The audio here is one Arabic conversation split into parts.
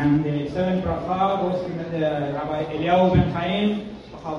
عند سالم رخاب واسم اليوم بن خاين رخاب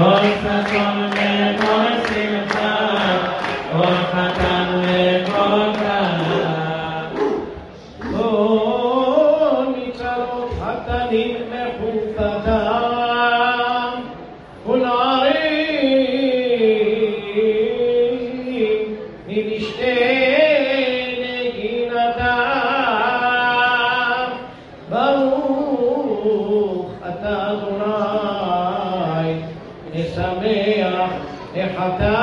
Hoy se سميع حتى